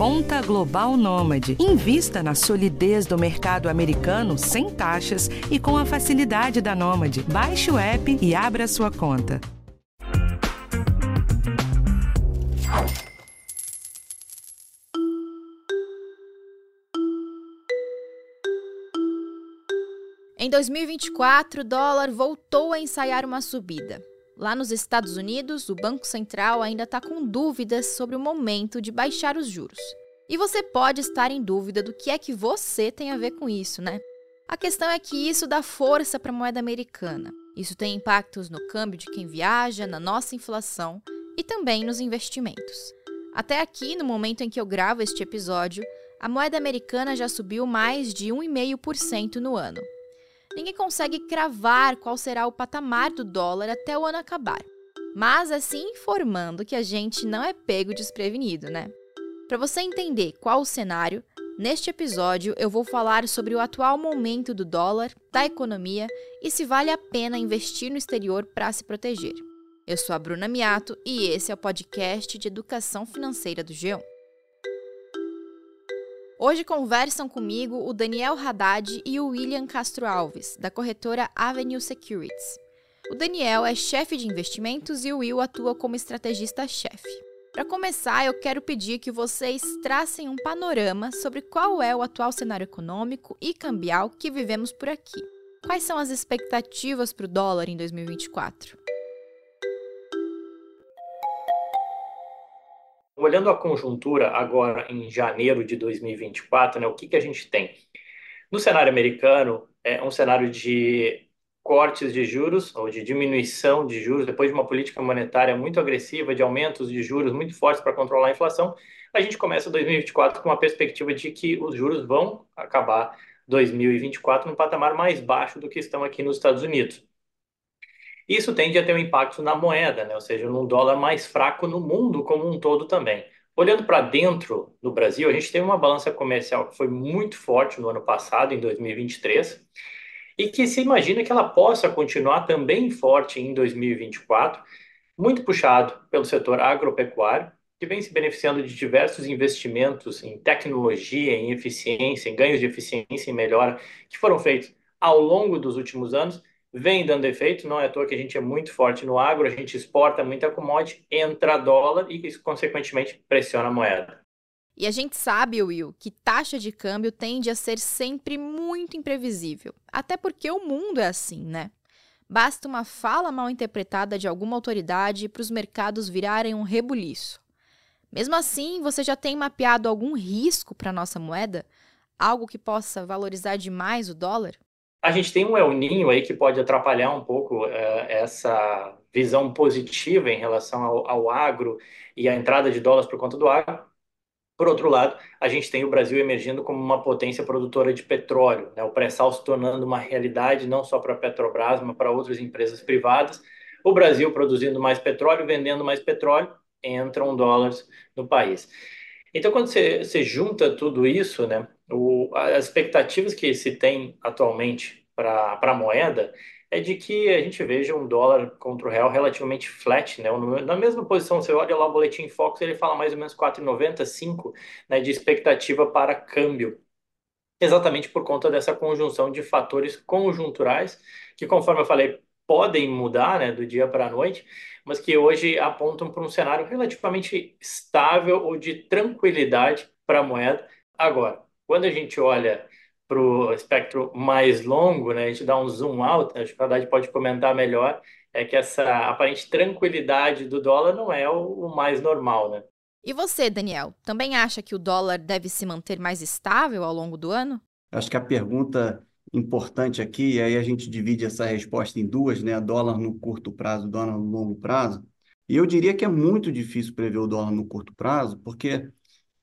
Conta Global Nômade. Invista na solidez do mercado americano sem taxas e com a facilidade da Nômade. Baixe o app e abra sua conta. Em 2024, o dólar voltou a ensaiar uma subida. Lá nos Estados Unidos, o Banco Central ainda está com dúvidas sobre o momento de baixar os juros. E você pode estar em dúvida do que é que você tem a ver com isso, né? A questão é que isso dá força para a moeda americana. Isso tem impactos no câmbio de quem viaja, na nossa inflação e também nos investimentos. Até aqui, no momento em que eu gravo este episódio, a moeda americana já subiu mais de 1,5% no ano. Ninguém consegue cravar qual será o patamar do dólar até o ano acabar. Mas assim informando que a gente não é pego desprevenido, né? Para você entender qual o cenário, neste episódio eu vou falar sobre o atual momento do dólar, da economia e se vale a pena investir no exterior para se proteger. Eu sou a Bruna Miato e esse é o podcast de educação financeira do G1. Hoje conversam comigo o Daniel Haddad e o William Castro Alves, da corretora Avenue Securities. O Daniel é chefe de investimentos e o Will atua como estrategista-chefe. Para começar, eu quero pedir que vocês tracem um panorama sobre qual é o atual cenário econômico e cambial que vivemos por aqui. Quais são as expectativas para o dólar em 2024? Olhando a conjuntura agora em janeiro de 2024, né, o que, que a gente tem? No cenário americano, é um cenário de cortes de juros ou de diminuição de juros depois de uma política monetária muito agressiva, de aumentos de juros muito fortes para controlar a inflação, a gente começa 2024 com uma perspectiva de que os juros vão acabar 2024 num patamar mais baixo do que estão aqui nos Estados Unidos. Isso tende a ter um impacto na moeda, né? ou seja, num dólar mais fraco no mundo como um todo também. Olhando para dentro do Brasil, a gente teve uma balança comercial que foi muito forte no ano passado, em 2023, e que se imagina que ela possa continuar também forte em 2024, muito puxado pelo setor agropecuário, que vem se beneficiando de diversos investimentos em tecnologia, em eficiência, em ganhos de eficiência e melhora que foram feitos ao longo dos últimos anos vem dando efeito, não é à toa que a gente é muito forte no agro, a gente exporta muita commodity, entra dólar e isso, consequentemente, pressiona a moeda. E a gente sabe, Will, que taxa de câmbio tende a ser sempre muito imprevisível, até porque o mundo é assim, né? Basta uma fala mal interpretada de alguma autoridade para os mercados virarem um rebuliço. Mesmo assim, você já tem mapeado algum risco para a nossa moeda? Algo que possa valorizar demais o dólar? A gente tem um El Ninho aí que pode atrapalhar um pouco uh, essa visão positiva em relação ao, ao, agro e à entrada de dólares por conta do agro. Por outro lado, a gente tem o Brasil emergindo como uma potência produtora de petróleo, né? o pré-sal se tornando uma realidade não só para a Petrobras, mas para outras empresas privadas. O Brasil produzindo mais petróleo, vendendo mais petróleo, entram dólares no país. Então, quando você, você junta tudo isso, né, o, as expectativas que se tem atualmente para a moeda é de que a gente veja um dólar contra o real relativamente flat, né? Na mesma posição, você olha lá o boletim Fox, ele fala mais ou menos 4,95 né, de expectativa para câmbio. Exatamente por conta dessa conjunção de fatores conjunturais, que, conforme eu falei, podem mudar né, do dia para a noite, mas que hoje apontam para um cenário relativamente estável ou de tranquilidade para a moeda. Agora, quando a gente olha para o espectro mais longo, né, a gente dá um zoom out, acho que a Haddad pode comentar melhor, é que essa aparente tranquilidade do dólar não é o, o mais normal, né? E você, Daniel, também acha que o dólar deve se manter mais estável ao longo do ano? Acho que a pergunta importante aqui, e aí a gente divide essa resposta em duas, né? Dólar no curto prazo, dólar no longo prazo. E eu diria que é muito difícil prever o dólar no curto prazo, porque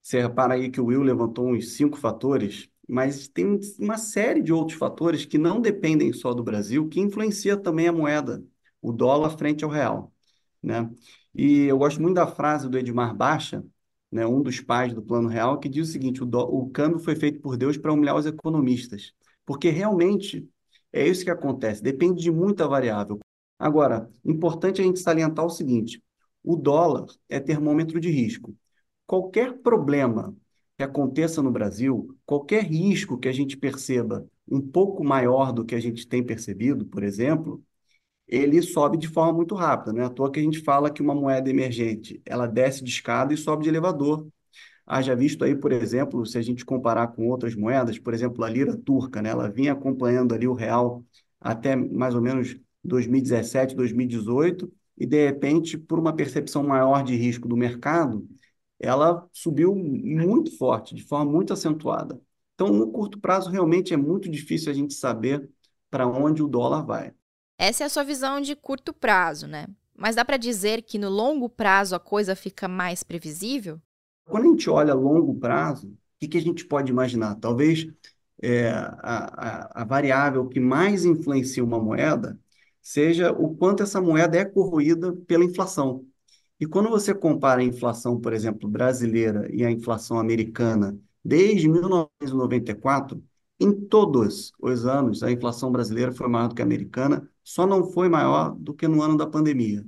você repara aí que o Will levantou uns cinco fatores, mas tem uma série de outros fatores que não dependem só do Brasil, que influencia também a moeda, o dólar frente ao real, né? E eu gosto muito da frase do Edmar Baixa, né, um dos pais do Plano Real, que diz o seguinte: o, do, o câmbio foi feito por Deus para humilhar os economistas. Porque realmente é isso que acontece, depende de muita variável. Agora, importante a gente salientar o seguinte: o dólar é termômetro de risco. Qualquer problema que aconteça no Brasil, qualquer risco que a gente perceba um pouco maior do que a gente tem percebido, por exemplo, ele sobe de forma muito rápida. Não é à toa que a gente fala que uma moeda emergente ela desce de escada e sobe de elevador. Haja visto aí, por exemplo, se a gente comparar com outras moedas, por exemplo, a lira turca, né? ela vinha acompanhando ali o real até mais ou menos 2017, 2018, e de repente, por uma percepção maior de risco do mercado, ela subiu muito forte, de forma muito acentuada. Então, no curto prazo, realmente é muito difícil a gente saber para onde o dólar vai. Essa é a sua visão de curto prazo, né? Mas dá para dizer que no longo prazo a coisa fica mais previsível? Quando a gente olha longo prazo, o que, que a gente pode imaginar? Talvez é, a, a, a variável que mais influencia uma moeda seja o quanto essa moeda é corroída pela inflação. E quando você compara a inflação, por exemplo, brasileira e a inflação americana desde 1994, em todos os anos a inflação brasileira foi maior do que a americana, só não foi maior do que no ano da pandemia.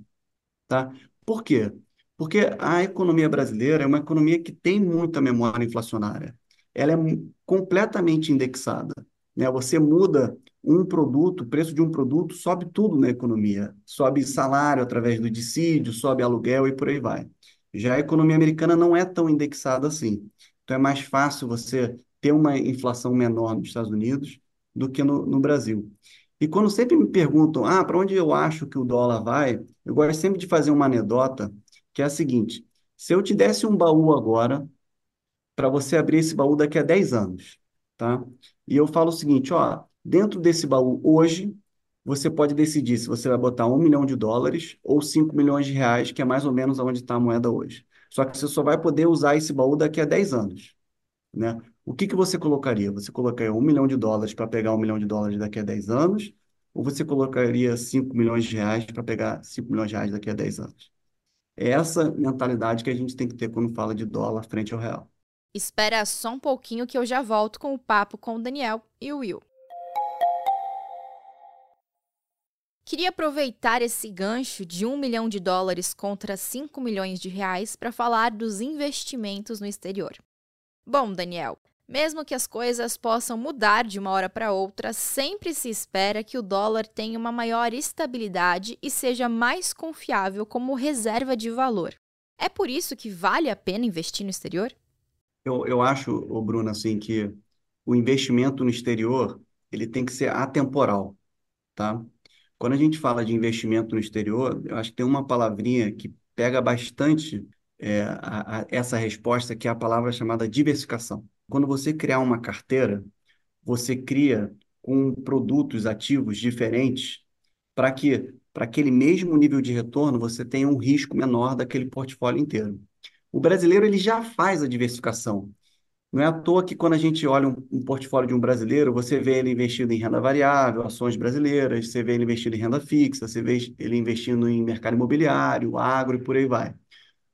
Tá? Por quê? Porque a economia brasileira é uma economia que tem muita memória inflacionária. Ela é completamente indexada. Né? Você muda um produto, o preço de um produto sobe tudo na economia. Sobe salário através do dissídio, sobe aluguel e por aí vai. Já a economia americana não é tão indexada assim. Então é mais fácil você ter uma inflação menor nos Estados Unidos do que no, no Brasil. E quando sempre me perguntam, ah, para onde eu acho que o dólar vai, eu gosto sempre de fazer uma anedota, que é a seguinte: se eu te desse um baú agora, para você abrir esse baú daqui a 10 anos, tá? E eu falo o seguinte, ó, dentro desse baú hoje, você pode decidir se você vai botar um milhão de dólares ou 5 milhões de reais, que é mais ou menos onde está a moeda hoje. Só que você só vai poder usar esse baú daqui a 10 anos. Né? O que, que você colocaria? Você colocaria um milhão de dólares para pegar um milhão de dólares daqui a 10 anos? Ou você colocaria 5 milhões de reais para pegar 5 milhões de reais daqui a 10 anos? É essa mentalidade que a gente tem que ter quando fala de dólar frente ao real. Espera só um pouquinho que eu já volto com o papo com o Daniel e o Will. Queria aproveitar esse gancho de um milhão de dólares contra 5 milhões de reais para falar dos investimentos no exterior. Bom, Daniel, mesmo que as coisas possam mudar de uma hora para outra, sempre se espera que o dólar tenha uma maior estabilidade e seja mais confiável como reserva de valor. É por isso que vale a pena investir no exterior? Eu, eu acho, Bruno, assim, que o investimento no exterior ele tem que ser atemporal, tá? Quando a gente fala de investimento no exterior, eu acho que tem uma palavrinha que pega bastante é, a, a, essa resposta, que é a palavra chamada diversificação. Quando você criar uma carteira, você cria com produtos ativos diferentes para que, para aquele mesmo nível de retorno, você tenha um risco menor daquele portfólio inteiro. O brasileiro ele já faz a diversificação. Não é à toa que quando a gente olha um, um, portfólio de um brasileiro, você vê ele investido em renda variável, ações brasileiras, você vê ele investido em renda fixa, você vê ele investindo em mercado imobiliário, agro e por aí vai.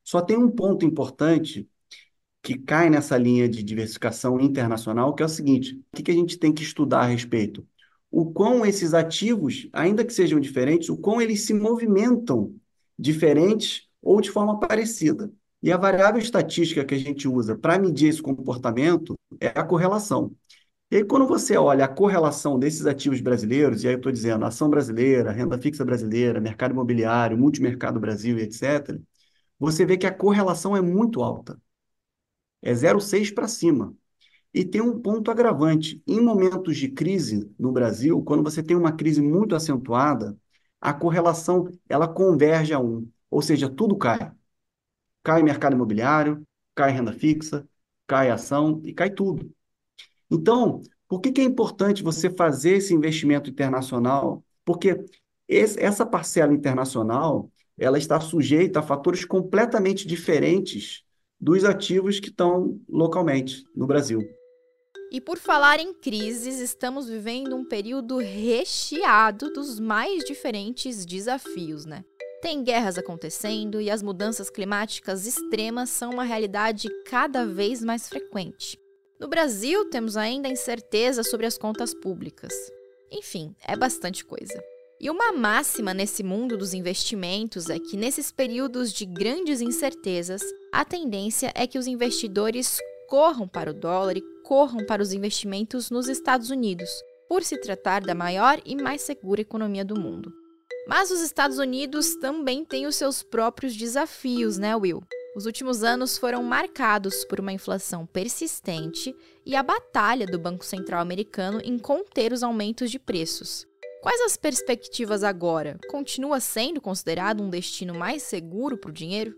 Só tem um ponto importante que cai nessa linha de diversificação internacional, que é o seguinte: o que a gente tem que estudar a respeito? O quão esses ativos, ainda que sejam diferentes, o quão eles se movimentam diferentes ou de forma parecida. E a variável estatística que a gente usa para medir esse comportamento é a correlação. E aí, quando você olha a correlação desses ativos brasileiros, e aí eu estou dizendo ação brasileira, renda fixa brasileira, mercado imobiliário, multimercado Brasil e etc., você vê que a correlação é muito alta. É 0,6 para cima. E tem um ponto agravante. Em momentos de crise no Brasil, quando você tem uma crise muito acentuada, a correlação ela converge a 1, ou seja, tudo cai. Cai mercado imobiliário, cai renda fixa, cai ação e cai tudo. Então, por que, que é importante você fazer esse investimento internacional? Porque esse, essa parcela internacional ela está sujeita a fatores completamente diferentes dos ativos que estão localmente no Brasil. E por falar em crises, estamos vivendo um período recheado dos mais diferentes desafios, né? Tem guerras acontecendo e as mudanças climáticas extremas são uma realidade cada vez mais frequente. No Brasil, temos ainda incerteza sobre as contas públicas. Enfim, é bastante coisa. E uma máxima nesse mundo dos investimentos é que nesses períodos de grandes incertezas, a tendência é que os investidores corram para o dólar e corram para os investimentos nos Estados Unidos, por se tratar da maior e mais segura economia do mundo. Mas os Estados Unidos também têm os seus próprios desafios, né, Will? Os últimos anos foram marcados por uma inflação persistente e a batalha do Banco Central americano em conter os aumentos de preços. Quais as perspectivas agora? Continua sendo considerado um destino mais seguro para o dinheiro?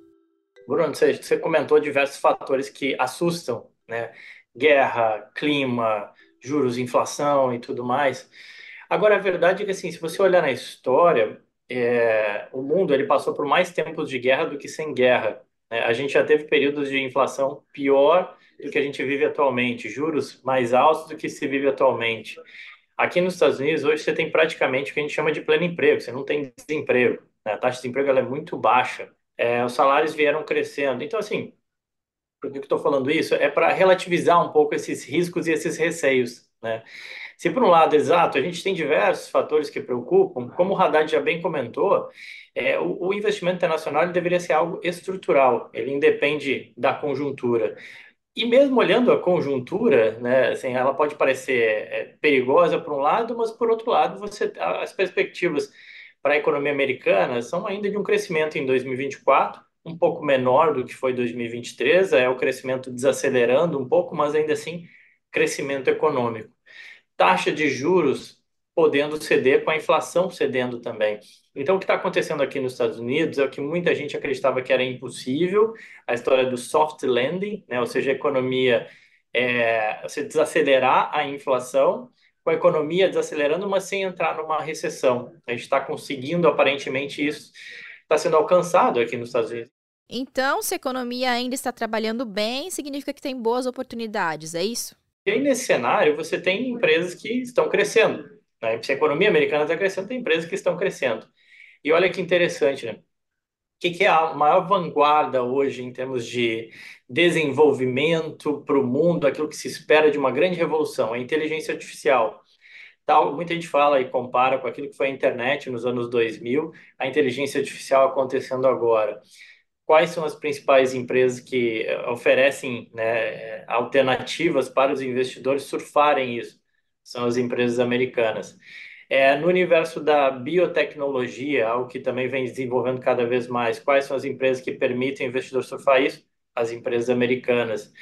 Bruno, você, comentou diversos fatores que assustam, né? Guerra, clima, juros, inflação e tudo mais. Agora, a verdade é que, assim, se você olhar na história, é, o mundo ele passou por mais tempos de guerra do que sem guerra. Né? A gente já teve períodos de inflação pior do que a gente vive atualmente, juros mais altos do que se vive atualmente. Aqui nos Estados Unidos, hoje você tem praticamente o que a gente chama de pleno emprego, você não tem desemprego. Né? A taxa de desemprego é muito baixa, é, os salários vieram crescendo. Então, assim, por que eu estou falando isso? É para relativizar um pouco esses riscos e esses receios. Né? Se por um lado, exato, a gente tem diversos fatores que preocupam, como o Haddad já bem comentou, é, o, o, investimento internacional deveria ser algo estrutural, ele independe da conjuntura. E mesmo olhando a conjuntura, né, assim, ela pode parecer é, perigosa por um lado, mas por outro lado, você as perspectivas para a economia americana são ainda de um crescimento em 2024, um pouco menor do que foi 2023, é o crescimento desacelerando um pouco, mas ainda assim crescimento econômico taxa de juros podendo ceder com a inflação cedendo também. Então, o que está acontecendo aqui nos Estados Unidos é o que muita gente acreditava que era impossível, a história do soft landing, né? ou seja, a economia, é, você desacelerar a inflação, com a economia desacelerando, mas sem entrar numa recessão. A gente está conseguindo, aparentemente, isso está sendo alcançado aqui nos Estados Unidos. Então, se a economia ainda está trabalhando bem, significa que tem boas oportunidades, é isso? E aí, nesse cenário, você tem empresas que estão crescendo. Né? Se a economia americana está crescendo, tem empresas que estão crescendo. E olha que interessante, né? O que, que é a maior vanguarda hoje em termos de desenvolvimento para o mundo, aquilo que se espera de uma grande revolução? A inteligência artificial. Tal, muita gente fala e compara com aquilo que foi a internet nos anos 2000, a inteligência artificial acontecendo agora quais são as principais empresas que eh, oferecem né, alternativas para os investidores surfarem isso? São as empresas americanas. É, no universo da biotecnologia, algo que também vem desenvolvendo cada vez mais, quais são as empresas que permitem o investidor surfar isso? As empresas americanas.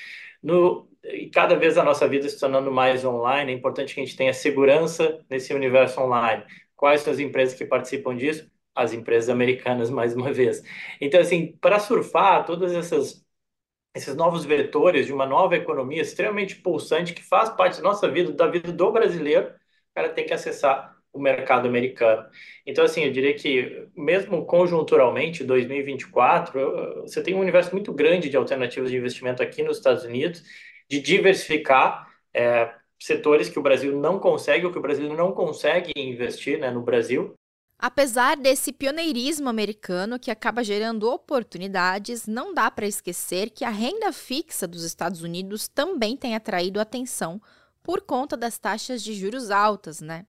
No, e cada vez a nossa vida se tornando mais online, é importante que a gente tenha segurança nesse universo online. Quais são as empresas que participam disso? As empresas americanas mais uma vez. Então, assim, para surfar todas essas esses novos vetores de uma nova economia extremamente pulsante que faz parte da nossa vida, da vida do brasileiro, o cara tem que acessar o mercado americano. Então, assim, eu diria que mesmo conjunturalmente, 2024, você tem um universo muito grande de alternativas de investimento aqui nos Estados Unidos, de diversificar é, setores que o Brasil não consegue, ou que o Brasil não consegue investir né, no Brasil, Apesar desse pioneirismo americano que acaba gerando oportunidades, não dá para esquecer que a renda fixa dos Estados Unidos também tem atraído atenção por conta das taxas de juros altas, né?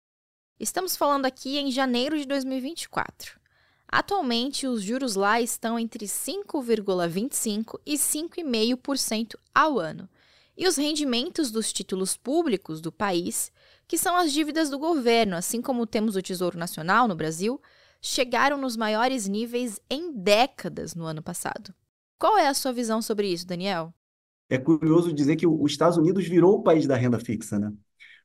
Estamos falando aqui em janeiro de 2024. Atualmente, os juros lá estão entre 5,25% e 5,5% ao ano. E os rendimentos dos títulos públicos do país que são as dívidas do governo, assim como temos o Tesouro Nacional no Brasil, chegaram nos maiores níveis em décadas no ano passado. Qual é a sua visão sobre isso, Daniel? É curioso dizer que os Estados Unidos virou o país da renda fixa, né?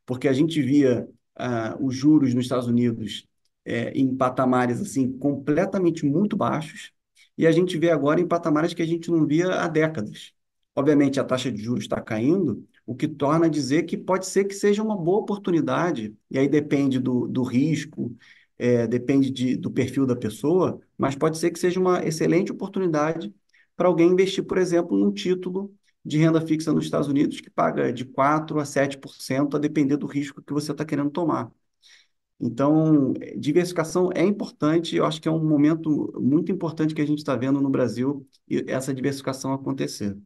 Porque a gente via uh, os juros nos Estados Unidos é, em patamares assim completamente muito baixos e a gente vê agora em patamares que a gente não via há décadas. Obviamente a taxa de juros está caindo, o que torna a dizer que pode ser que seja uma boa oportunidade, e aí depende do, do risco, é, depende de, do perfil da pessoa, mas pode ser que seja uma excelente oportunidade para alguém investir, por exemplo, num título de renda fixa nos Estados Unidos que paga de 4% a 7%, a depender do risco que você está querendo tomar. Então, diversificação é importante, eu acho que é um momento muito importante que a gente está vendo no Brasil, essa diversificação acontecer.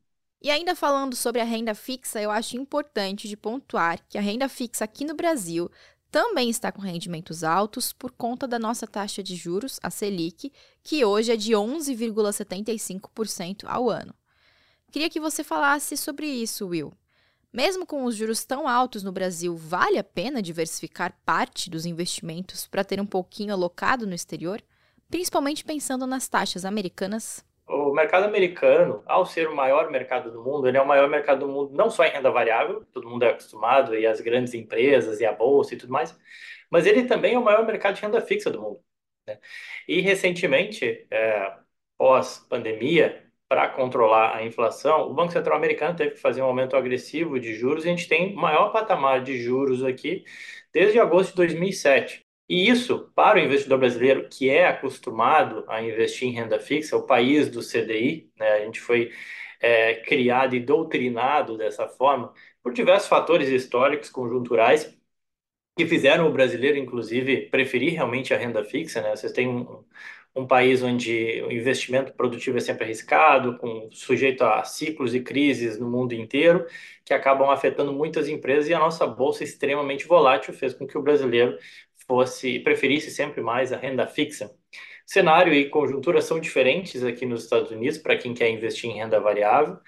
E ainda falando sobre a renda fixa, eu acho importante de pontuar que a renda fixa aqui no Brasil também está com rendimentos altos por conta da nossa taxa de juros, a Selic, que hoje é de 11,75% ao ano. Queria que você falasse sobre isso, Will. Mesmo com os juros tão altos no Brasil, vale a pena diversificar parte dos investimentos para ter um pouquinho alocado no exterior? Principalmente pensando nas taxas americanas? O mercado americano, ao ser o maior mercado do mundo, ele é o maior mercado do mundo não só em renda variável, todo mundo é acostumado, e as grandes empresas, e a bolsa e tudo mais, mas ele também é o maior mercado de renda fixa do mundo. Né? E recentemente, é, pós-pandemia, para controlar a inflação, o Banco Central americano teve que fazer um aumento agressivo de juros e a gente tem o maior patamar de juros aqui desde agosto de 2007. E isso, para o investidor brasileiro que é acostumado a investir em renda fixa, o país do CDI, né, a gente foi é, criado e doutrinado dessa forma por diversos fatores históricos, conjunturais, que fizeram o brasileiro, inclusive, preferir realmente a renda fixa. Né? Vocês têm um, um país onde o investimento produtivo é sempre arriscado, com, sujeito a ciclos e crises no mundo inteiro, que acabam afetando muitas empresas, e a nossa bolsa extremamente volátil fez com que o brasileiro fosse preferisse sempre mais a renda fixa. Cenário e conjuntura são diferentes aqui nos Estados Unidos para quem quer investir em renda variável,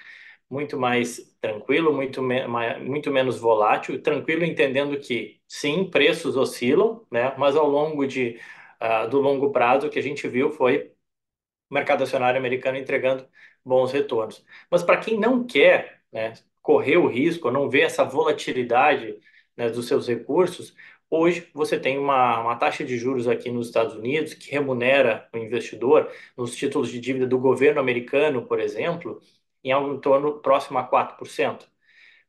muito mais tranquilo, muito, me muito menos volátil, tranquilo entendendo que sim, preços oscilam, né, mas ao longo de uh, do longo prazo, o que a gente viu foi o mercado acionário americano entregando bons retornos. Mas para quem não quer né, correr o risco, não vê essa volatilidade né, dos seus recursos, hoje você tem uma, uma taxa de juros aqui nos Estados Unidos que remunera o investidor nos títulos de dívida do governo americano, por exemplo, em algo em torno próximo a 4%.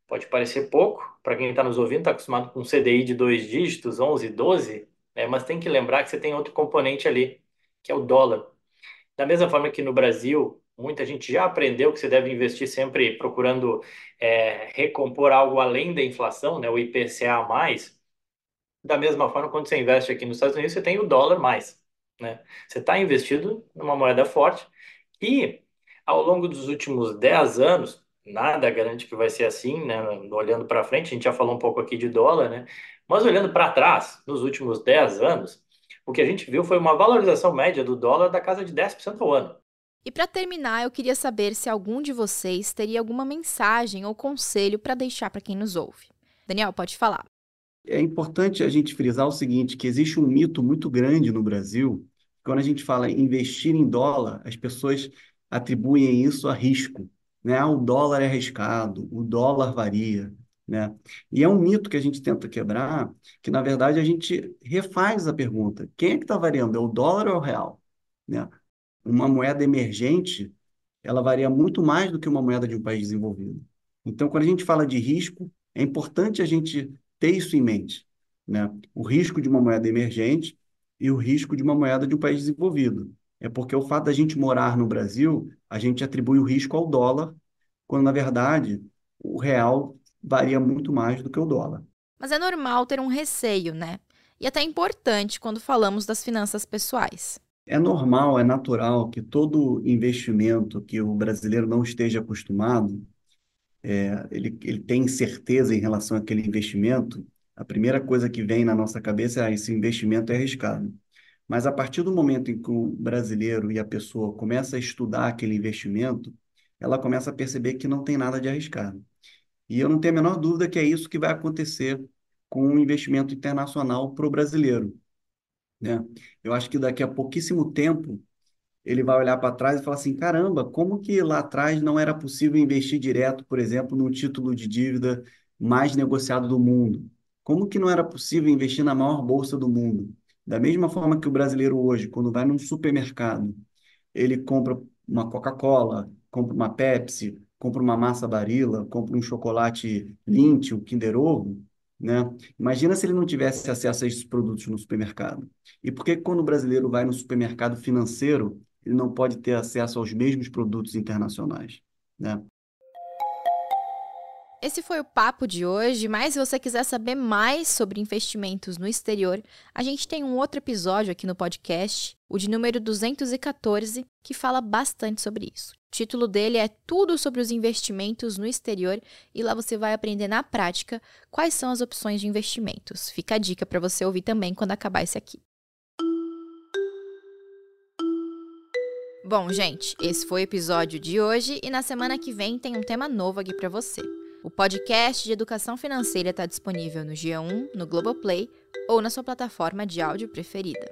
Pode parecer pouco, para quem está nos ouvindo, está acostumado com CDI de dois dígitos, 11, 12, né? mas tem que lembrar que você tem outro componente ali, que é o dólar. Da mesma forma que no Brasil, muita gente já aprendeu que você deve investir sempre procurando é, recompor algo além da inflação, né? o IPCA mais. Da mesma forma, quando você investe aqui nos Estados Unidos, você tem o dólar mais. Né? Você está investido numa moeda forte e, ao longo dos últimos 10 anos, nada garante que vai ser assim, né? olhando para frente, a gente já falou um pouco aqui de dólar, né? Mas olhando para trás, nos últimos 10 anos, o que a gente viu foi uma valorização média do dólar da casa de 10% ao ano. E para terminar, eu queria saber se algum de vocês teria alguma mensagem ou conselho para deixar para quem nos ouve. Daniel, pode falar. É importante a gente frisar o seguinte, que existe um mito muito grande no Brasil, quando a gente fala em investir em dólar, as pessoas atribuem isso a risco. Né? Ah, o dólar é arriscado, o dólar varia. Né? E é um mito que a gente tenta quebrar, que na verdade a gente refaz a pergunta: quem é que está variando? É o dólar ou é o real? Né? Uma moeda emergente, ela varia muito mais do que uma moeda de um país desenvolvido. Então, quando a gente fala de risco, é importante a gente ter isso em mente, né? O risco de uma moeda emergente e o risco de uma moeda de um país desenvolvido. É porque o fato da gente morar no Brasil, a gente atribui o risco ao dólar, quando na verdade o real varia muito mais do que o dólar. Mas é normal ter um receio, né? E até importante quando falamos das finanças pessoais. É normal, é natural que todo investimento que o brasileiro não esteja acostumado, é, ele, ele tem certeza em relação àquele investimento, a primeira coisa que vem na nossa cabeça é ah, esse investimento é arriscado. Mas a partir do momento em que o brasileiro e a pessoa começa a estudar aquele investimento, ela começa a perceber que não tem nada de arriscado. E eu não tenho a menor dúvida que é isso que vai acontecer com o investimento internacional para o brasileiro. Né? Eu acho que daqui a pouquíssimo tempo ele vai olhar para trás e falar assim: caramba, como que lá atrás não era possível investir direto, por exemplo, no título de dívida mais negociado do mundo? Como que não era possível investir na maior bolsa do mundo? Da mesma forma que o brasileiro hoje, quando vai num supermercado, ele compra uma Coca-Cola, compra uma Pepsi, compra uma massa Barilla, compra um chocolate Lindt, um Kinder Ovo, né? Imagina se ele não tivesse acesso a esses produtos no supermercado. E por que quando o brasileiro vai no supermercado financeiro, ele não pode ter acesso aos mesmos produtos internacionais, né? Esse foi o papo de hoje, mas se você quiser saber mais sobre investimentos no exterior, a gente tem um outro episódio aqui no podcast, o de número 214, que fala bastante sobre isso. O título dele é Tudo sobre os investimentos no exterior e lá você vai aprender na prática quais são as opções de investimentos. Fica a dica para você ouvir também quando acabar esse aqui. Bom, gente, esse foi o episódio de hoje e na semana que vem tem um tema novo aqui para você. O podcast de educação financeira está disponível no G1, no Globoplay ou na sua plataforma de áudio preferida.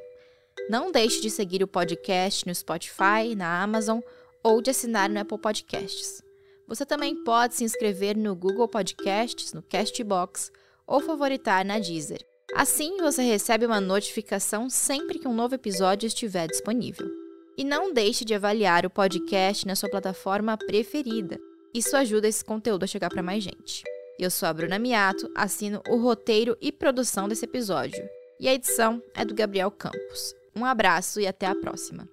Não deixe de seguir o podcast no Spotify, na Amazon ou de assinar no Apple Podcasts. Você também pode se inscrever no Google Podcasts, no Castbox ou favoritar na Deezer. Assim, você recebe uma notificação sempre que um novo episódio estiver disponível. E não deixe de avaliar o podcast na sua plataforma preferida. Isso ajuda esse conteúdo a chegar para mais gente. Eu sou a Bruna Miato, assino o roteiro e produção desse episódio. E a edição é do Gabriel Campos. Um abraço e até a próxima.